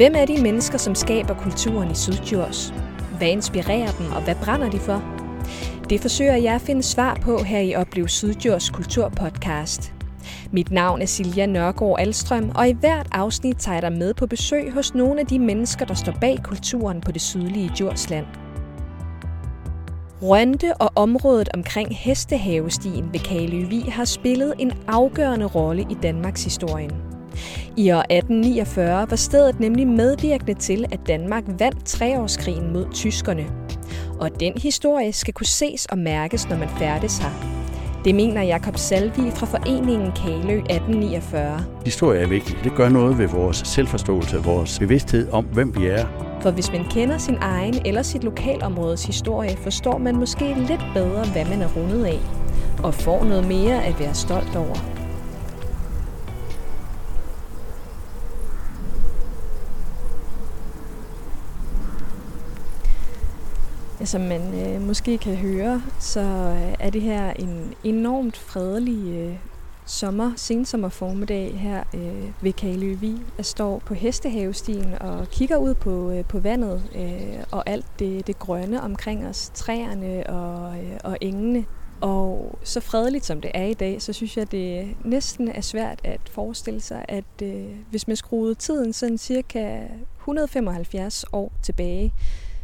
Hvem er de mennesker, som skaber kulturen i Sydjurs? Hvad inspirerer dem, og hvad brænder de for? Det forsøger jeg at finde svar på her i Oplev Sydjurs Kulturpodcast. Mit navn er Silja Nørgaard Alstrøm, og i hvert afsnit tager jeg dig med på besøg hos nogle af de mennesker, der står bag kulturen på det sydlige Djursland. Rønte og området omkring Hestehavestien ved Kaløvi har spillet en afgørende rolle i Danmarks historien. I år 1849 var stedet nemlig medvirkende til, at Danmark vandt treårskrigen mod tyskerne. Og den historie skal kunne ses og mærkes, når man færdes her. Det mener Jakob Salvi fra foreningen Kalø 1849. Historie er vigtigt. Det gør noget ved vores selvforståelse, vores bevidsthed om, hvem vi er. For hvis man kender sin egen eller sit lokalområdes historie, forstår man måske lidt bedre, hvad man er rundet af, og får noget mere at være stolt over. Som man øh, måske kan høre, så øh, er det her en enormt fredelig øh, sommer, sensommer formiddag her øh, ved Kaløvi. Jeg står på Hestehavestien og kigger ud på, øh, på vandet øh, og alt det, det grønne omkring os, træerne og, øh, og engene. Og så fredeligt som det er i dag, så synes jeg, det næsten er svært at forestille sig, at øh, hvis man skruede tiden sådan cirka 175 år tilbage,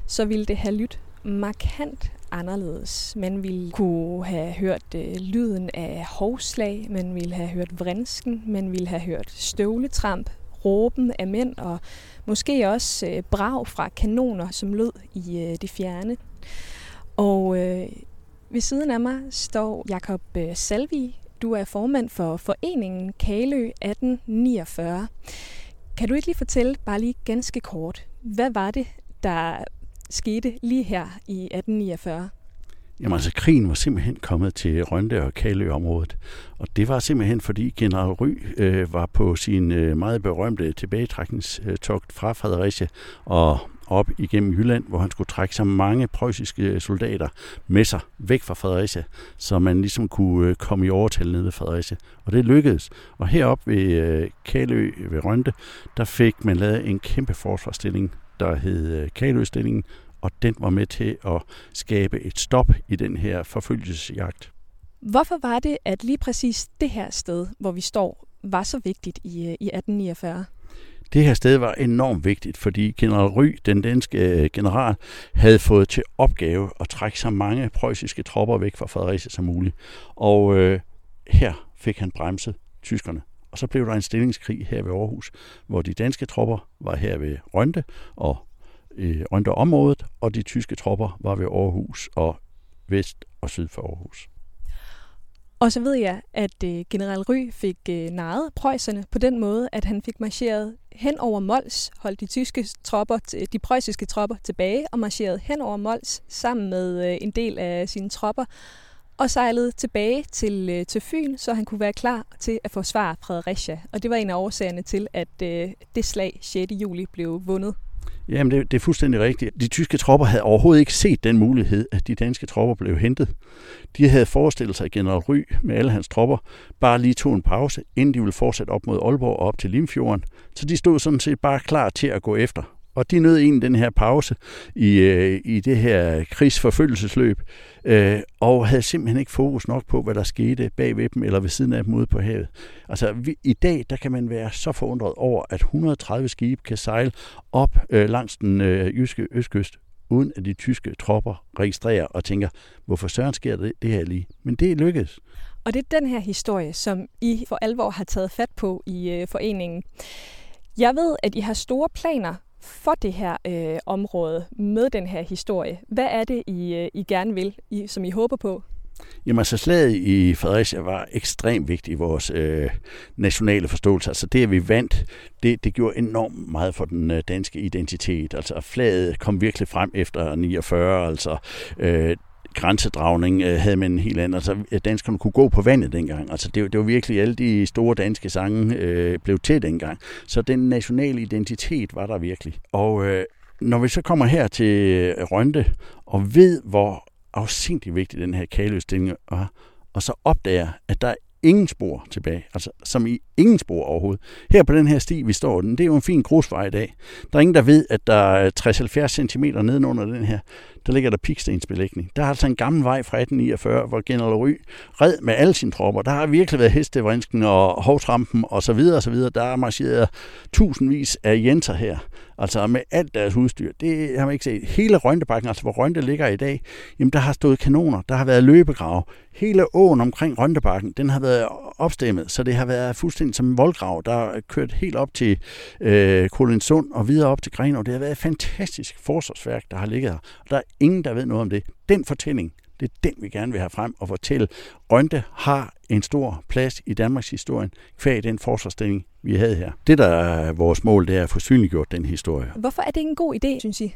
så ville det have lyttet markant anderledes. Man ville kunne have hørt øh, lyden af hovslag, man ville have hørt vrinsken, man ville have hørt støvletramp, råben af mænd og måske også øh, brag fra kanoner, som lød i øh, det fjerne. Og øh, ved siden af mig står Jakob øh, Salvi. Du er formand for foreningen Kalø 1849. Kan du ikke lige fortælle, bare lige ganske kort, hvad var det, der skete lige her i 1849? Jamen altså, krigen var simpelthen kommet til Rønde og Kalø-området. Og det var simpelthen, fordi general Ry øh, var på sin øh, meget berømte tilbagetrækningstogt fra Fredericia og op igennem Jylland, hvor han skulle trække så mange preussiske soldater med sig væk fra Fredericia, så man ligesom kunne øh, komme i overtal nede ved Fredericia. Og det lykkedes. Og heroppe ved øh, Kalø ved Rønde, der fik man lavet en kæmpe forsvarsstilling, der hed øh, Kaløstillingen, og den var med til at skabe et stop i den her forfølgelsesjagt. Hvorfor var det, at lige præcis det her sted, hvor vi står, var så vigtigt i, øh, i 1849? Det her sted var enormt vigtigt, fordi general Ry, den danske øh, general, havde fået til opgave at trække så mange preussiske tropper væk fra Fredericia som muligt. Og øh, her fik han bremset tyskerne. Og så blev der en stillingskrig her ved Aarhus, hvor de danske tropper var her ved Rønte og øh, i Rønte området, og de tyske tropper var ved Aarhus og vest og syd for Aarhus. Og så ved jeg, at øh, general Ry fik øh, naret preusserne på den måde, at han fik marcheret hen over Mols, holdt de tyske tropper, de preussiske tropper tilbage og marcheret hen over Mols sammen med øh, en del af sine tropper og sejlede tilbage til, øh, til Fyn, så han kunne være klar til at forsvare Fredericia. Og det var en af årsagerne til, at øh, det slag 6. juli blev vundet. Jamen, det, det er fuldstændig rigtigt. De tyske tropper havde overhovedet ikke set den mulighed, at de danske tropper blev hentet. De havde forestillet sig, at general Ry med alle hans tropper bare lige tog en pause, inden de ville fortsætte op mod Aalborg og op til Limfjorden. Så de stod sådan set bare klar til at gå efter. Og de nød egentlig den her pause i, øh, i det her krigsforfølgelsesløb, øh, og havde simpelthen ikke fokus nok på, hvad der skete bag ved dem eller ved siden af dem ude på havet. Altså vi, i dag, der kan man være så forundret over, at 130 skibe kan sejle op øh, langs den øh, jyske østkyst, uden at de tyske tropper registrerer og tænker, hvorfor søren sker det, det her lige? Men det er lykkedes. Og det er den her historie, som I for alvor har taget fat på i øh, foreningen. Jeg ved, at I har store planer for det her øh, område med den her historie. Hvad er det, I, øh, I gerne vil, I, som I håber på? Jamen altså slaget i Fredericia var ekstremt vigtigt i vores øh, nationale forståelse. Altså det, at vi vandt, det, det gjorde enormt meget for den øh, danske identitet. Altså flaget kom virkelig frem efter 49, altså øh, grænsedragning øh, havde man en helt anden. Altså, øh, danskerne kunne gå på vandet dengang. Altså, det, det var virkelig alle de store danske sange øh, blev til dengang. Så den nationale identitet var der virkelig. Og øh, når vi så kommer her til øh, Rønte og ved, hvor afsindig vigtig den her kaløstilling var, og så opdager, at der er ingen spor tilbage. Altså som i ingen spor overhovedet. Her på den her sti, vi står, den, det er jo en fin grusvej i dag. Der er ingen, der ved, at der er 60-70 cm nedenunder den her der ligger der pikstensbelægning. Der er altså en gammel vej fra 1849, hvor general Ry red med alle sine tropper. Der har virkelig været hestevrinsken og hovtrampen og så videre og så videre. Der er marcheret tusindvis af jenter her. Altså med alt deres udstyr. Det har man ikke set. Hele Røntebakken, altså hvor Rønte ligger i dag, jamen der har stået kanoner, der har været løbegrave. Hele åen omkring Røntebakken, den har været opstemmet, så det har været fuldstændig som en voldgrav. Der er kørt helt op til øh, Kolinsund og videre op til Grenå. Det har været et fantastisk forsvarsværk, der har ligget her. Og der er ingen, der ved noget om det. Den fortælling, det er den, vi gerne vil have frem og fortælle. Rønte har en stor plads i Danmarks historie, kvæg den forsvarsstilling, vi havde her. Det, der er vores mål, det er at få synliggjort den historie. Hvorfor er det en god idé, synes I?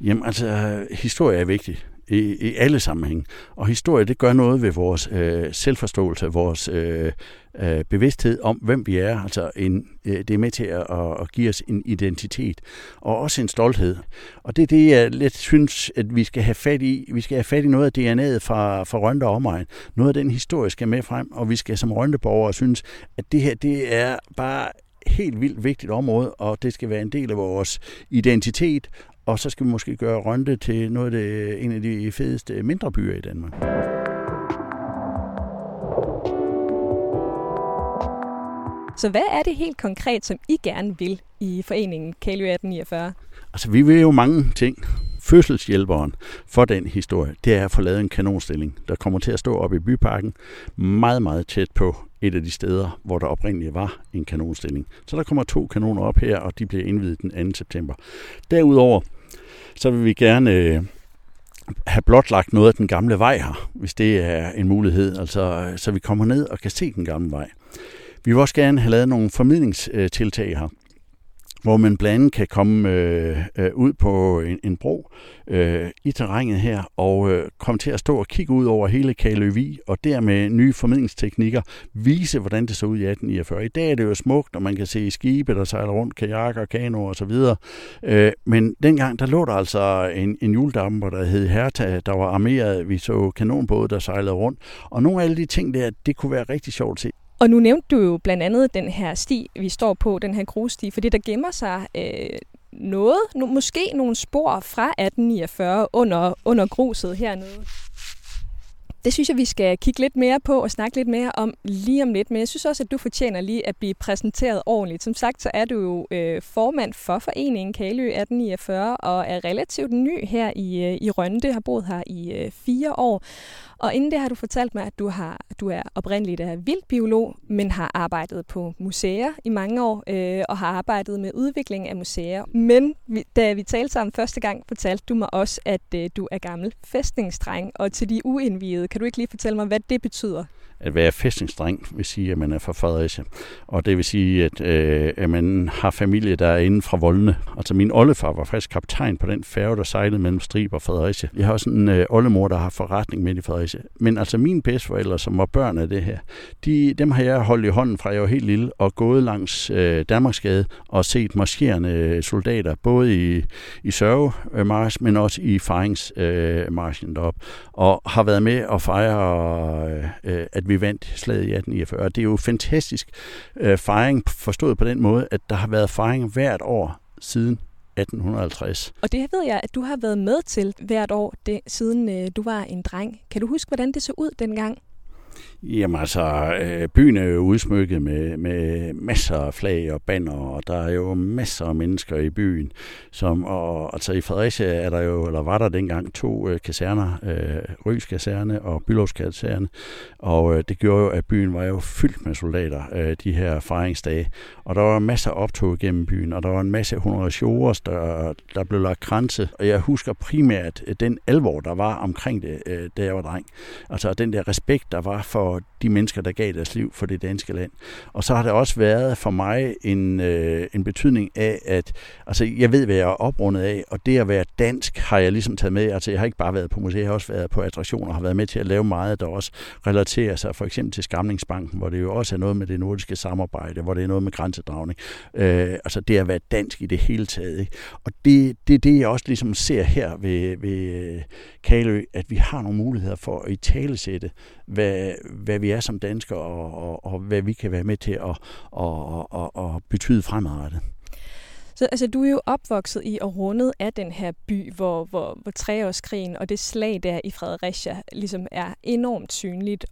Jamen altså, historie er vigtig i, i alle sammenhæng. Og historie, det gør noget ved vores øh, selvforståelse, vores øh, øh, bevidsthed om, hvem vi er. Altså en, øh, det er med til at, at give os en identitet, og også en stolthed. Og det er det, jeg lidt synes, at vi skal have fat i. Vi skal have fat i noget af DNA'et fra, fra Rønte og omegn. Noget af den historie skal med frem, og vi skal som Rønteborgere synes, at det her, det er bare helt vildt vigtigt område, og det skal være en del af vores identitet, og så skal vi måske gøre Rønte til noget af det, en af de fedeste mindre byer i Danmark. Så hvad er det helt konkret, som I gerne vil i foreningen Kalø 1849? Altså, vi vil jo mange ting. Fødselshjælperen for den historie, det er at få lavet en kanonstilling, der kommer til at stå op i byparken, meget, meget tæt på et af de steder, hvor der oprindeligt var en kanonstilling. Så der kommer to kanoner op her, og de bliver indvidet den 2. september. Derudover, så vil vi gerne øh, have blotlagt noget af den gamle vej her, hvis det er en mulighed, altså øh, så vi kommer ned og kan se den gamle vej. Vi vil også gerne have lavet nogle formidlingstiltag her hvor man blandt andet kan komme øh, øh, ud på en, en bro øh, i terrænet her, og øh, komme til at stå og kigge ud over hele Kaløvi, og dermed nye formidlingsteknikker vise, hvordan det så ud i 1849. I dag er det jo smukt, og man kan se skibe, der sejler rundt, kajakker, kanoer osv., øh, men dengang, der lå der altså en, en juledamper, der hed Herta, der var armeret, vi så kanonbåde, der sejlede rundt, og nogle af alle de ting der, det kunne være rigtig sjovt at se. Og nu nævnte du jo blandt andet den her sti, vi står på, den her grussti, fordi der gemmer sig øh, noget, no, måske nogle spor fra 1849 under, under gruset hernede. Det synes jeg, vi skal kigge lidt mere på og snakke lidt mere om lige om lidt. Men jeg synes også, at du fortjener lige at blive præsenteret ordentligt. Som sagt, så er du jo øh, formand for foreningen Kalø 1849 og er relativt ny her i, øh, i Rønde. Har boet her i øh, fire år. Og inden det har du fortalt mig, at du, har, du er oprindeligt er vildbiolog, men har arbejdet på museer i mange år, øh, og har arbejdet med udvikling af museer. Men da vi talte sammen første gang, fortalte du mig også, at øh, du er gammel fæstningsdreng. Og til de uindvidede, kan du ikke lige fortælle mig, hvad det betyder? At være fæstningsdreng vil sige, at man er fra Fredericia. Og det vil sige, at, øh, at man har familie, der er inde fra voldene. Altså min oldefar var faktisk kaptajn på den færge, der sejlede mellem Strib og Fredericia. Jeg har også en øh, oldemor, der har forretning med i Fredericia. Men altså mine bedsteforældre, som var børn af det her, de, dem har jeg holdt i hånden fra jeg var helt lille og gået langs øh, Danmarksgade og set marcherende øh, soldater, både i, i Sørgemarsch, men også i Fejringsmarschen øh, derop. Og har været med at fejre, øh, øh at vi vandt slaget i 1849. Det er jo fantastisk øh, fejring, forstået på den måde, at der har været fejring hvert år siden 1850. Og det ved jeg, at du har været med til hvert år, det, siden øh, du var en dreng. Kan du huske, hvordan det så ud dengang? Jamen altså, øh, byen er jo udsmykket med, med masser af flag og banner, og der er jo masser af mennesker i byen. Som, og, altså i Fredericia er der jo, eller var der dengang to øh, kaserner, øh, Rys kaserne og Bylovs kaserne, og øh, det gjorde jo, at byen var jo fyldt med soldater øh, de her fejringsdage. Og der var masser af optog gennem byen, og der var en masse honorationer, der, der blev lagt kranse. Og jeg husker primært øh, den alvor, der var omkring det, øh, da jeg var dreng. Altså den der respekt, der var for de mennesker, der gav deres liv for det danske land. Og så har det også været for mig en, øh, en betydning af, at altså, jeg ved, hvad jeg er oprundet af, og det at være dansk har jeg ligesom taget med. Altså, jeg har ikke bare været på museet, jeg har også været på attraktioner, har været med til at lave meget, der også relaterer sig for eksempel til Skamlingsbanken, hvor det jo også er noget med det nordiske samarbejde, hvor det er noget med grænsedragning. Øh, altså det at være dansk i det hele taget. Ikke? Og det, det det, jeg også ligesom ser her ved, ved Kalø, at vi har nogle muligheder for at i talesætte, hvad, hvad vi er som danskere, og, og, og hvad vi kan være med til at og, og, og betyde fremadrettet. Så altså, du er jo opvokset i og rundet af den her by, hvor, hvor, hvor treårskrigen og det slag der i Fredericia ligesom er enormt synligt.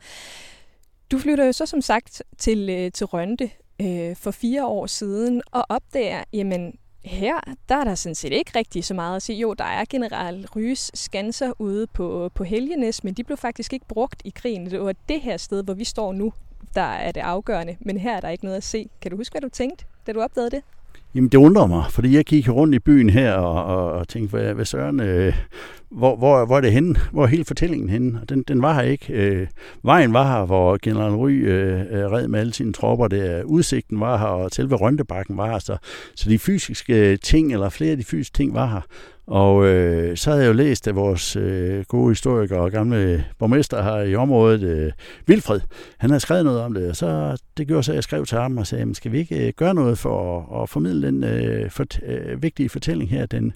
Du flytter jo så som sagt til, øh, til Rønte øh, for fire år siden og opdager, jamen her, der er der sådan set ikke rigtig så meget at sige. Jo, der er generelt Ryges skanser ude på, på Helgenes, men de blev faktisk ikke brugt i krigen. Det var det her sted, hvor vi står nu, der er det afgørende. Men her er der ikke noget at se. Kan du huske, hvad du tænkte, da du opdagede det? Jamen det undrer mig, fordi jeg gik rundt i byen her og, og, og tænkte, hvad, hvad søren, øh, hvor, hvor, hvor er det henne? Hvor er hele fortællingen henne? Den, den var her ikke. Øh, vejen var her, hvor general Ry øh, øh, red med alle sine tropper. Der. Udsigten var her, og selve Røntebakken var her. Så, så de fysiske øh, ting, eller flere af de fysiske ting, var her. Og øh, så havde jeg jo læst af vores øh, gode historiker og gamle borgmester her i området, øh, Vilfred. Han havde skrevet noget om det, og så det gjorde så, at jeg skrev til ham og sagde, men skal vi ikke øh, gøre noget for at, at formidle den øh, for, øh, vigtige fortælling her, den,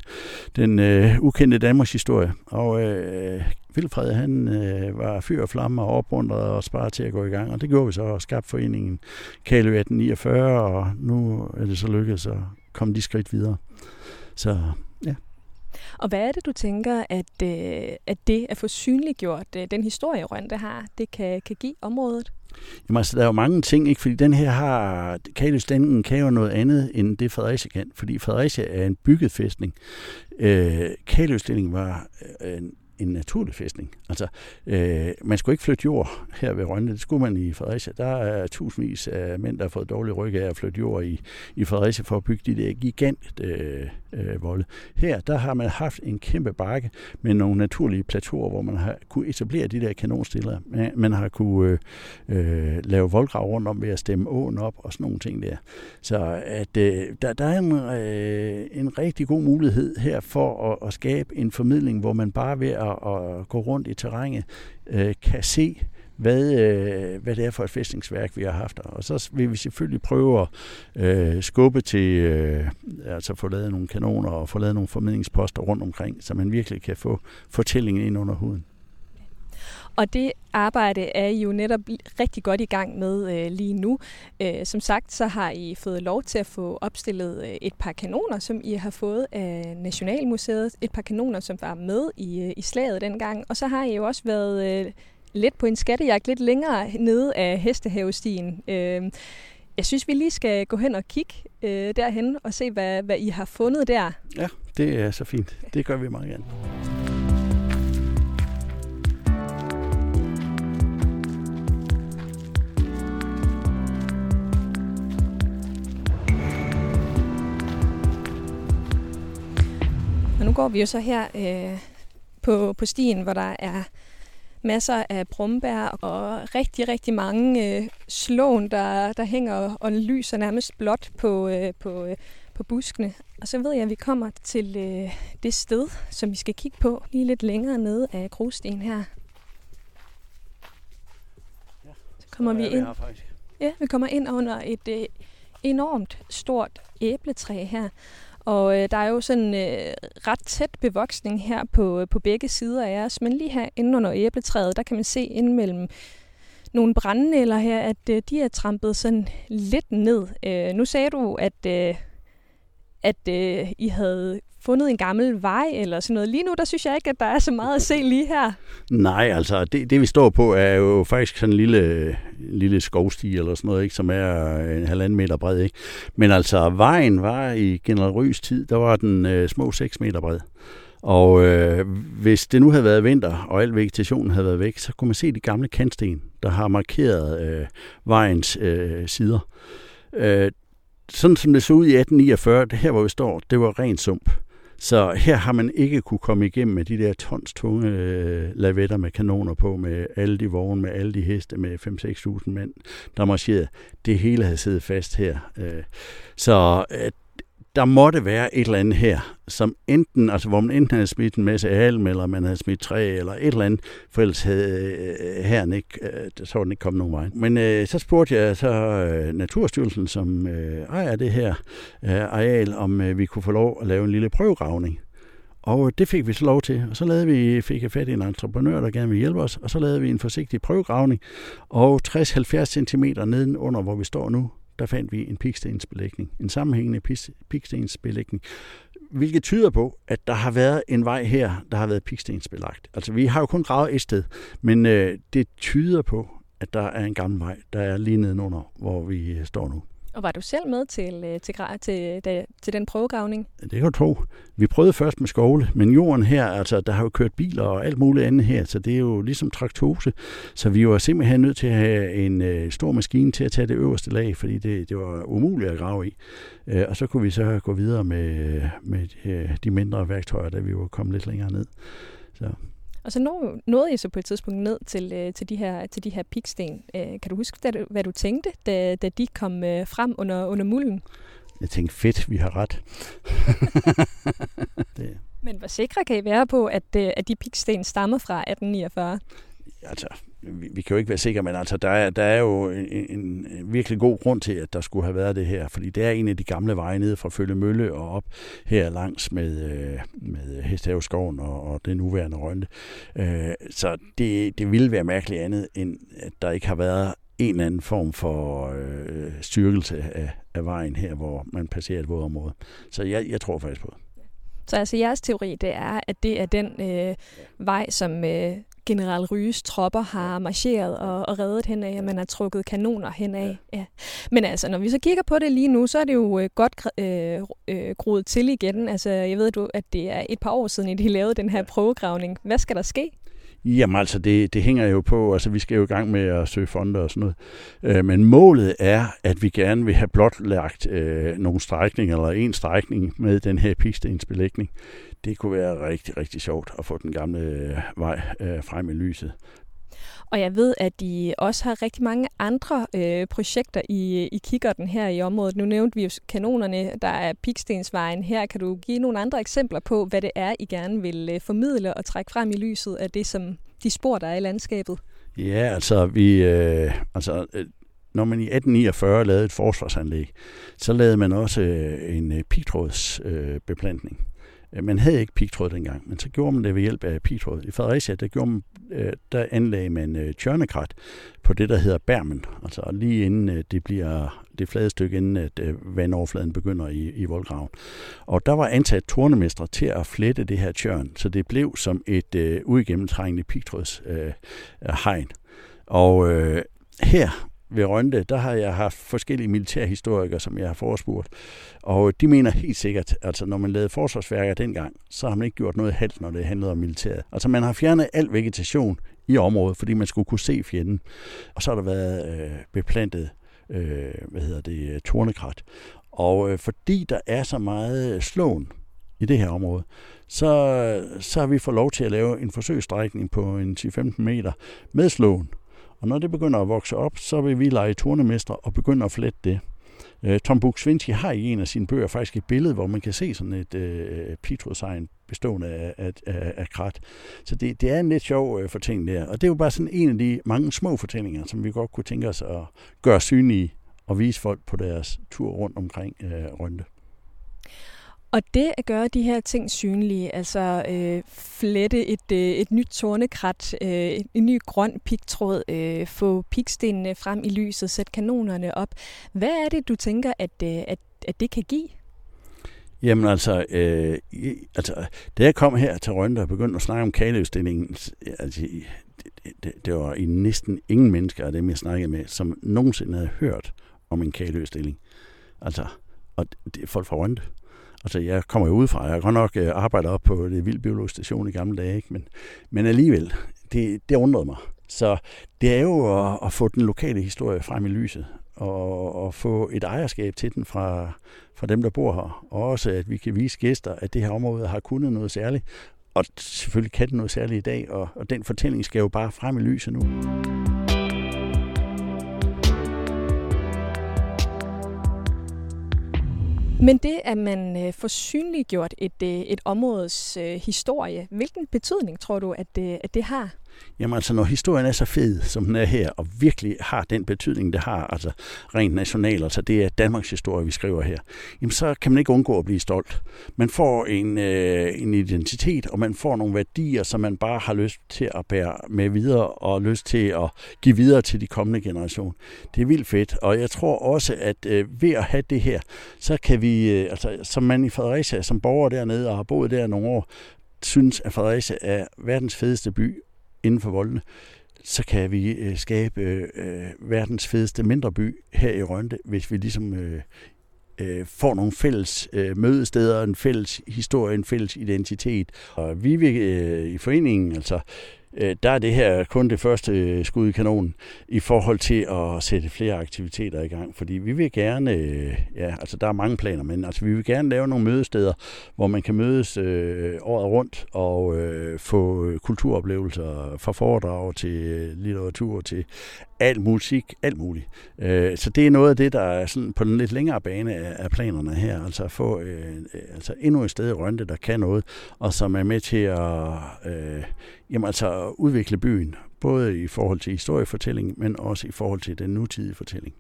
den øh, ukendte Danmarks historie. Og øh, Vilfred, han øh, var fyr og flamme og opmuntret og sparet til at gå i gang, og det gjorde vi så og skabte foreningen Kalø 1849, og nu er det så lykkedes at komme de skridt videre. Så ja. Og hvad er det, du tænker, at, øh, at det at få synliggjort øh, den historie, Rønte har, det kan, kan give området? Jamen altså, der er jo mange ting, ikke? fordi den her har, Kaløsdanden kan jo noget andet, end det Fredericia kan, fordi Fredericia er en bygget fæstning. Øh, Kaløsdanden var øh, en naturlig fæstning. Altså, øh, man skulle ikke flytte jord her ved Rønne. Det skulle man i Fredericia. Der er tusindvis af mænd, der har fået dårlig ryg af at flytte jord i, i Fredericia for at bygge de der gigant øh, øh, volde. Her, der har man haft en kæmpe bakke med nogle naturlige plateauer, hvor man har kunne etablere de der kanonstillere. Man har kunne øh, øh, lave voldgrav rundt om ved at stemme åen op og sådan nogle ting der. Så at, øh, der, der er en, øh, en rigtig god mulighed her for at, at skabe en formidling, hvor man bare ved at, at gå rundt i terrænet øh, kan se, hvad, øh, hvad det er for et fæstningsværk, vi har haft. Og så vil vi selvfølgelig prøve at øh, skubbe til, øh, altså få lavet nogle kanoner og få lavet nogle formidlingsposter rundt omkring, så man virkelig kan få fortællingen ind under huden. Og det arbejde er I jo netop rigtig godt i gang med øh, lige nu. Øh, som sagt, så har I fået lov til at få opstillet øh, et par kanoner, som I har fået af Nationalmuseet. Et par kanoner, som var med i, øh, i slaget dengang. Og så har I jo også været øh, lidt på en skattejagt lidt længere nede af Hestehavestien. Øh, jeg synes, vi lige skal gå hen og kigge øh, derhen og se, hvad, hvad I har fundet der. Ja, det er så fint. Det gør vi meget gerne. Går vi jo så her øh, på, på stien, hvor der er masser af brumbær og rigtig, rigtig mange øh, slåen, der, der hænger og lyser nærmest blot på, øh, på, øh, på buskene. Og så ved jeg, at vi kommer til øh, det sted, som vi skal kigge på lige lidt længere nede af grusstien her. Så kommer vi ind. Ja, vi kommer ind under et øh, enormt stort æbletræ her. Og øh, der er jo sådan øh, ret tæt bevoksning her på, øh, på begge sider af os, men lige her inde under æbletræet, der kan man se ind mellem nogle brændenælder her, at øh, de er trampet sådan lidt ned. Øh, nu sagde du, at, øh, at øh, I havde fundet en gammel vej eller sådan noget. Lige nu, der synes jeg ikke, at der er så meget at se lige her. Nej, altså det, det vi står på er jo faktisk sådan en lille, lille skovsti eller sådan noget, ikke, som er øh, en halvanden meter bred. Ikke? Men altså vejen var i General Rys tid, der var den øh, små 6 meter bred. Og øh, hvis det nu havde været vinter, og al vegetationen havde været væk, så kunne man se de gamle kantsten, der har markeret øh, vejens øh, sider. Øh, sådan som det så ud i 1849, det her hvor vi står, det var ren sump. Så her har man ikke kunne komme igennem med de der tons tunge øh, lavetter med kanoner på, med alle de vogne, med alle de heste, med 5-6.000 mænd, der marcherede. Det hele havde siddet fast her. Øh, så øh, der måtte være et eller andet her, som enten, altså hvor man enten havde smidt en masse alm, eller man havde smidt træ, eller et eller andet, for ellers havde øh, herren ikke, øh, så var den ikke kommet nogen vej. Men øh, så spurgte jeg så øh, Naturstyrelsen, som øh, ejer det her øh, areal, om øh, vi kunne få lov at lave en lille prøvegravning. Og øh, det fik vi så lov til. Og så lavede vi, fik jeg fat i en entreprenør, der gerne ville hjælpe os, og så lavede vi en forsigtig prøvegravning. Og 60-70 cm nedenunder, hvor vi står nu, der fandt vi en pikstensbelægning. En sammenhængende pikstensbelægning. Hvilket tyder på, at der har været en vej her, der har været pikstensbelagt. Altså vi har jo kun gravet et sted, men øh, det tyder på, at der er en gammel vej, der er lige nedenunder, hvor vi øh, står nu. Og var du selv med til, øh, til, til, til, til den prøvegravning? Det kan du tro. Vi prøvede først med skovle, men jorden her, altså der har jo kørt biler og alt muligt andet her, så det er jo ligesom traktose. Så vi var simpelthen nødt til at have en øh, stor maskine til at tage det øverste lag, fordi det, det var umuligt at grave i. Øh, og så kunne vi så gå videre med, med de, de mindre værktøjer, da vi var kommet lidt længere ned. Så. Og så nåede I så på et tidspunkt ned til, øh, til, de, her, til de her piksten. Øh, kan du huske, hvad du, hvad du tænkte, da, da de kom øh, frem under, under mulden? Jeg tænkte, fedt, vi har ret. det. Men hvor sikre kan I være på, at, at de piksten stammer fra 1849? Altså, vi, vi kan jo ikke være sikre, men altså, der, er, der er jo en, en, virkelig god grund til, at der skulle have været det her, fordi det er en af de gamle veje nede fra Følge Mølle og op her langs med, øh, med Hestehavskoven og, og det nuværende Rønte. Øh, så det, det ville være mærkeligt andet, end at der ikke har været en eller anden form for øh, styrkelse af, af vejen her, hvor man passerer et vådområde. Så jeg, jeg tror faktisk på det. Så altså jeres teori, det er, at det er den øh, vej, som øh, general Ryges tropper har marcheret og, og reddet henad, at man har trukket kanoner henad. Ja. Men altså, når vi så kigger på det lige nu, så er det jo øh, godt øh, øh, groet til igen. Altså, jeg ved, du, at det er et par år siden, at de lavede den her prøvegravning. Hvad skal der ske? Jamen altså, det, det hænger jo på, altså vi skal jo i gang med at søge fonde og sådan noget. Øh, men målet er, at vi gerne vil have blotlagt øh, nogle strækninger, eller en strækning med den her pigstensbelægning. Det kunne være rigtig, rigtig sjovt at få den gamle øh, vej øh, frem i lyset. Og jeg ved, at de også har rigtig mange andre øh, projekter i, i kikkerten her i området. Nu nævnte vi jo kanonerne, der er Pikstensvejen. Her kan du give nogle andre eksempler på, hvad det er, I gerne vil øh, formidle og trække frem i lyset af det, som de spor, der er i landskabet. Ja, altså vi, øh, altså øh, når man i 1849 lavede et forsvarsanlæg, så lavede man også øh, en øh, pigtrådsbeplantning. Øh, Øh, Øh, man havde ikke pigtråd dengang, men så gjorde man det ved hjælp af pigtråd. I Fredericia, der, gjorde man, øh, der anlagde man øh, tjørnekrat på det, der hedder Bærmen. Altså lige inden det bliver det flade stykke, inden at vandoverfladen begynder i, i voldgraven. Og der var ansat tornemestre til at flette det her tjørn, så det blev som et øh, uigennemtrængende pigtrådshegn. Øh, og øh, her ved Rønde, der har jeg haft forskellige militærhistorikere, som jeg har forespurgt. Og de mener helt sikkert, altså når man lavede forsvarsværker dengang, så har man ikke gjort noget halvt, når det handlede om militæret. Altså man har fjernet al vegetation i området, fordi man skulle kunne se fjenden. Og så har der været øh, beplantet, øh, hvad hedder det, tornekrat. Og øh, fordi der er så meget slåen i det her område, så, så har vi fået lov til at lave en forsøgsstrækning på en 10-15 meter med slåen. Og når det begynder at vokse op, så vil vi lege turnemestre og begynde at flette det. Øh, Tom Buk-Swienty har i en af sine bøger faktisk et billede, hvor man kan se sådan et øh, pitrosegn bestående af, af, af, af krat. Så det, det er en lidt sjov øh, fortælling der. Og det er jo bare sådan en af de mange små fortællinger, som vi godt kunne tænke os at gøre synlige og vise folk på deres tur rundt omkring øh, Rønte. Og det at gøre de her ting synlige, altså øh, flette et, øh, et nyt tornekrat, øh, en ny grøn pigtråd, øh, få pigstenene frem i lyset, sætte kanonerne op. Hvad er det, du tænker, at, øh, at, at det kan give? Jamen altså, øh, altså, da jeg kom her til Rønne og begyndte at snakke om kaleudstillingen, altså, det, det, det var i næsten ingen mennesker af dem, jeg snakkede med, som nogensinde havde hørt om en kaleudstilling. Altså, og det folk fra Rønne. Altså, jeg kommer jo udefra. Jeg har godt nok øh, arbejdet op på øh, det Vildbiologisk Station i gamle dage, ikke? Men, men alligevel, det, det undrede mig. Så det er jo at, at få den lokale historie frem i lyset, og, og få et ejerskab til den fra, fra dem, der bor her. Og også, at vi kan vise gæster, at det her område har kunnet noget særligt. Og selvfølgelig kan det noget særligt i dag, og, og den fortælling skal jo bare frem i lyset nu. Men det, at man øh, får synliggjort et, øh, et områdes øh, historie, hvilken betydning tror du, at det, at det har? Jamen altså, når historien er så fed, som den er her, og virkelig har den betydning, det har, altså rent national, altså det er Danmarks historie, vi skriver her, jamen så kan man ikke undgå at blive stolt. Man får en, øh, en identitet, og man får nogle værdier, som man bare har lyst til at bære med videre, og lyst til at give videre til de kommende generationer. Det er vildt fedt, og jeg tror også, at øh, ved at have det her, så kan vi, øh, altså som man i Fredericia, som borger dernede og har boet der nogle år, synes, at Fredericia er verdens fedeste by inden for voldene, så kan vi øh, skabe øh, verdens fedeste mindre by her i Rønde, hvis vi ligesom øh, øh, får nogle fælles øh, mødesteder, en fælles historie, en fælles identitet. Og vi vil øh, i foreningen, altså øh, der er det her kun det første øh, skud i kanonen i forhold til at sætte flere aktiviteter i gang. Fordi vi vil gerne, øh, ja, altså der er mange planer, men altså vi vil gerne lave nogle mødesteder, hvor man kan mødes øh, året rundt og øh, få kulturoplevelser fra foredrag til litteratur til al musik, alt muligt. Øh, så det er noget af det, der er sådan på den lidt længere bane af planerne her, altså at få øh, øh altså endnu et sted i Rønne, der kan noget, og som er med til at øh, jamen altså udvikle byen, både i forhold til historiefortælling, men også i forhold til den nutidige fortælling.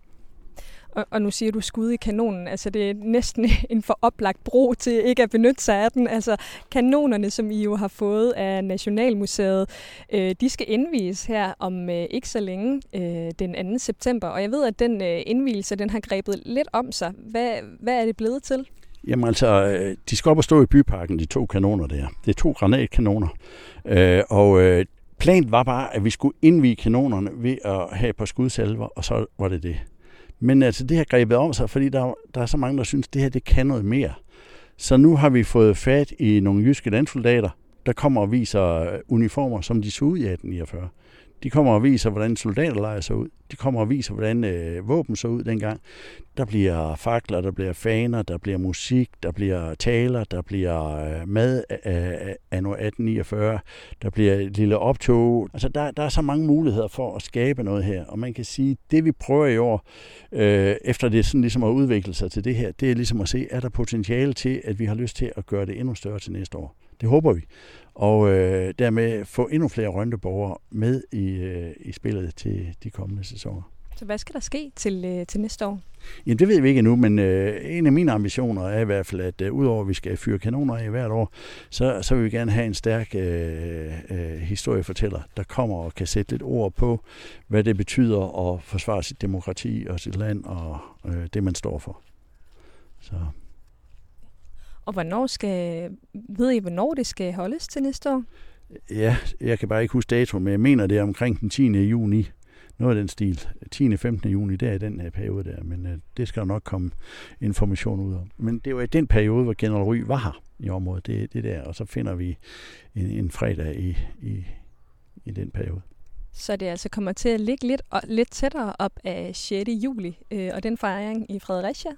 Og, og nu siger du skud i kanonen, altså det er næsten en for oplagt bro til ikke at benytte sig af den. Altså kanonerne, som I jo har fået af Nationalmuseet, øh, de skal indvies her om øh, ikke så længe, øh, den 2. september. Og jeg ved, at den øh, indvielse, den har grebet lidt om sig. Hvad, hvad er det blevet til? Jamen altså, øh, de skal op og stå i byparken, de to kanoner der. Det er to granatkanoner. Øh, og øh, planen var bare, at vi skulle indvige kanonerne ved at have et par skudsalver, og så var det det. Men altså, det har grebet om sig, fordi der, der er så mange, der synes, at det her det kan noget mere. Så nu har vi fået fat i nogle jyske landsoldater, der kommer og viser uniformer, som de så ud i 1849. De kommer og viser, hvordan soldaterlejre så ud. De kommer og viser, hvordan øh, våben så ud dengang. Der bliver fakler, der bliver faner, der bliver musik, der bliver taler, der bliver øh, mad af, anno 1849, der bliver et lille optog. Altså, der, der er så mange muligheder for at skabe noget her. Og man kan sige, det vi prøver i år, øh, efter det sådan ligesom har udviklet sig til det her, det er ligesom at se, er der potentiale til, at vi har lyst til at gøre det endnu større til næste år. Det håber vi. Og øh, dermed få endnu flere rønteborgere med i, øh, i spillet til de kommende sæsoner. Så hvad skal der ske til, øh, til næste år? Jamen, det ved vi ikke endnu, men øh, en af mine ambitioner er i hvert fald, at øh, udover at vi skal fyre kanoner i hvert år, så, så vil vi gerne have en stærk øh, øh, historiefortæller, der kommer og kan sætte lidt ord på, hvad det betyder at forsvare sit demokrati og sit land og øh, det, man står for. Så og hvornår skal, ved I, hvornår det skal holdes til næste år? Ja, jeg kan bare ikke huske datoen, men jeg mener, det er omkring den 10. juni. Noget af den stil. 10. 15. juni, det er den her periode der, men uh, det skal der nok komme information ud om. Men det var i den periode, hvor General Ry var her i området, det, det der, og så finder vi en, en fredag i, i, i den periode. Så det altså kommer til at ligge lidt, lidt tættere op af 6. juli, øh, og den fejring i Fredericia,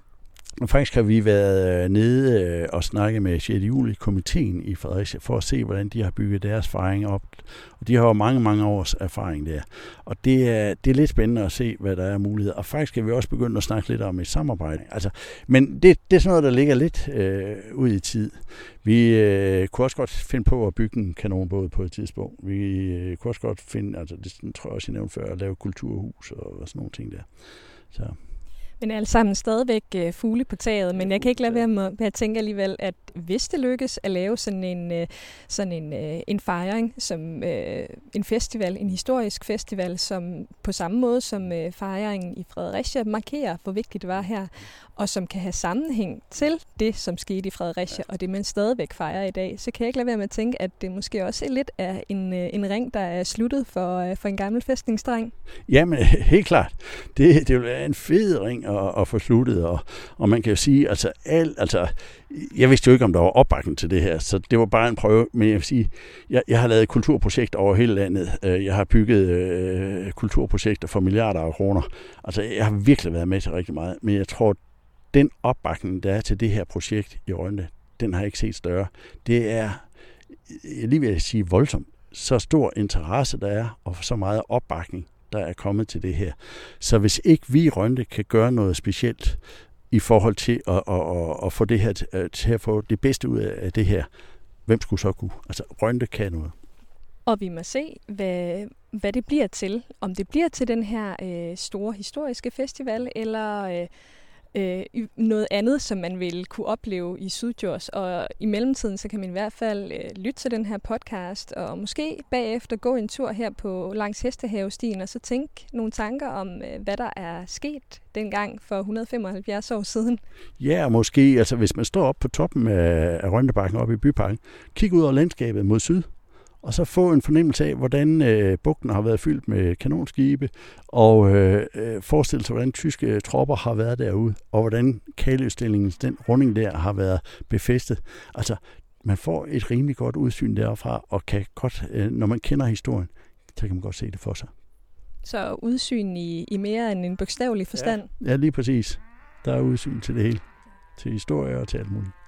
Faktisk har vi været øh, nede øh, og snakket med 6. juli komiteen i Fredericia for at se, hvordan de har bygget deres erfaring op. Og de har jo mange, mange års erfaring der. Og det er, det er lidt spændende at se, hvad der er muligheder. Og faktisk skal vi også begynde at snakke lidt om et samarbejde. Altså, men det, det er sådan noget, der ligger lidt øh, ud i tid. Vi øh, kunne også godt finde på at bygge en kanonbåd på et tidspunkt. Vi øh, kunne også godt finde, altså det tror jeg også, jeg nævnte før, at lave kulturhus og, og sådan nogle ting der. Så men alt sammen stadigvæk øh, fugle på taget, men jeg kan ikke lade være med, at tænke alligevel, at hvis det lykkes at lave sådan en, øh, sådan en, øh, en fejring, som øh, en festival, en historisk festival, som på samme måde som øh, fejringen i Fredericia markerer, hvor vigtigt det var her, og som kan have sammenhæng til det, som skete i Fredericia, og det man stadigvæk fejrer i dag, så kan jeg ikke lade være med at tænke, at det måske også er lidt af en, øh, en ring, der er sluttet for, øh, for en gammel fæstningsdreng. Jamen, helt klart. Det, det vil være en fed ring at, at få sluttet, og, og man kan jo sige, altså, al, altså, jeg vidste jo ikke, om der var opbakning til det her, så det var bare en prøve, men jeg vil sige, jeg, jeg har lavet kulturprojekter over hele landet. Øh, jeg har bygget øh, kulturprojekter for milliarder af kroner. Altså, jeg har virkelig været med til rigtig meget, men jeg tror, den opbakning, der er til det her projekt i Rønne, den har jeg ikke set større. Det er, jeg lige vil sige, voldsomt. Så stor interesse der er, og så meget opbakning, der er kommet til det her. Så hvis ikke vi i Rønne kan gøre noget specielt i forhold til at, at, at, at få det her øh, til at få det bedste ud af det her, hvem skulle så kunne? Altså, Rønne kan noget. Og vi må se, hvad, hvad det bliver til. Om det bliver til den her øh, store historiske festival, eller øh, øh, noget andet, som man vil kunne opleve i Sydjords. Og i mellemtiden, så kan man i hvert fald øh, lytte til den her podcast, og måske bagefter gå en tur her på langs Hestehavestien, og så tænke nogle tanker om, øh, hvad der er sket dengang for 175 år siden. Ja, og måske, altså hvis man står op på toppen af, af Rønnebakken oppe i Byparken, kig ud over landskabet mod syd, og så få en fornemmelse af, hvordan øh, bugten har været fyldt med kanonskibe, og øh, øh, forestille sig, hvordan tyske tropper har været derude, og hvordan kaløstillingen, den runding der, har været befæstet. Altså, man får et rimelig godt udsyn derfra, og kan godt, øh, når man kender historien, så kan man godt se det for sig. Så udsyn i, i mere end en bogstavelig forstand? Ja, ja, lige præcis. Der er udsyn til det hele. Til historie og til alt muligt.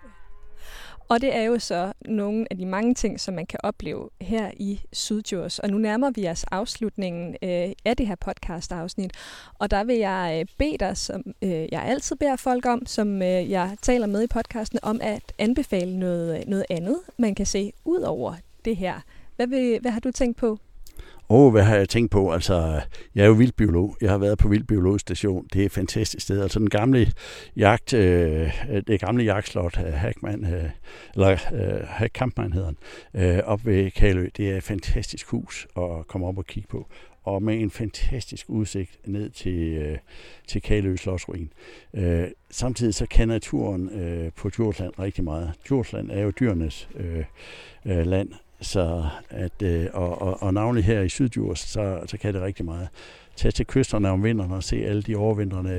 Og det er jo så nogle af de mange ting, som man kan opleve her i Sydjurs. Og nu nærmer vi os afslutningen øh, af det her podcast-afsnit. Og der vil jeg øh, bede dig, som øh, jeg altid beder folk om, som øh, jeg taler med i podcasten, om at anbefale noget, øh, noget andet, man kan se ud over det her. Hvad, vil, hvad har du tænkt på? Åh, oh, hvad har jeg tænkt på? Altså, jeg er jo vildbiolog. Jeg har været på Vildbiologisk Station. Det er et fantastisk sted. Altså, den gamle jagt, øh, det gamle jagtslot, øh, Hackman, øh, eller øh, Hackkampmann hedder han, øh, op ved Kalø. Det er et fantastisk hus at komme op og kigge på og med en fantastisk udsigt ned til, øh, til Kalø Slottsruin. Øh, samtidig så kan naturen øh, på Djursland rigtig meget. Djursland er jo dyrenes øh, øh, land, så at, øh, og, og, og navnlig her i Syddjurs, så, så kan det rigtig meget. Tag til kysterne om vinteren og se alle de overvintrende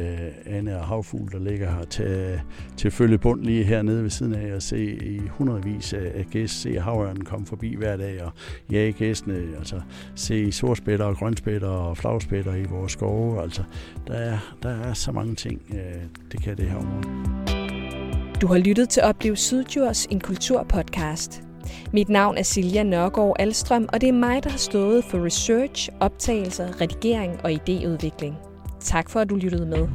øh, ane og havfugle, der ligger her. Tag til følge bund lige hernede ved siden af og se i hundredvis af gæst. Se havørnen komme forbi hver dag og jage gæstene. Altså se sortspætter og grønspætter og flagspætter i vores skove. Altså der er, der er så mange ting, øh, det kan det her område. Du har lyttet til Oplev Sydjurs, en kulturpodcast. Mit navn er Silja Nørgaard Alstrøm, og det er mig, der har stået for research, optagelser, redigering og idéudvikling. Tak for, at du lyttede med.